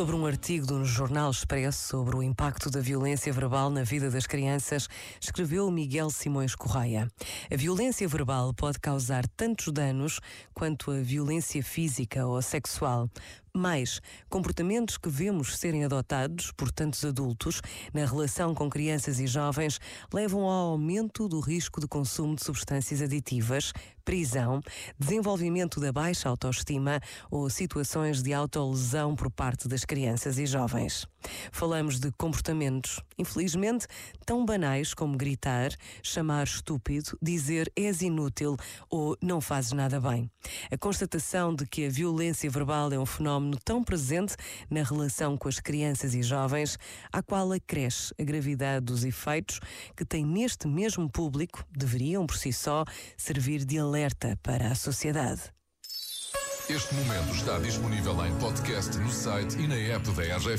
Sobre um artigo do Jornal Expresso sobre o impacto da violência verbal na vida das crianças, escreveu Miguel Simões Correia. A violência verbal pode causar tantos danos quanto a violência física ou sexual. Mais, comportamentos que vemos serem adotados por tantos adultos na relação com crianças e jovens levam ao aumento do risco de consumo de substâncias aditivas, prisão, desenvolvimento da baixa autoestima ou situações de autolesão por parte das crianças e jovens. Falamos de comportamentos, infelizmente, tão banais como gritar, chamar estúpido, dizer és inútil ou não fazes nada bem. A constatação de que a violência verbal é um fenómeno tão presente na relação com as crianças e jovens, à qual acresce a gravidade dos efeitos que tem neste mesmo público, deveriam por si só servir de alerta para a sociedade. Este momento está disponível em podcast no site e na app da RGF.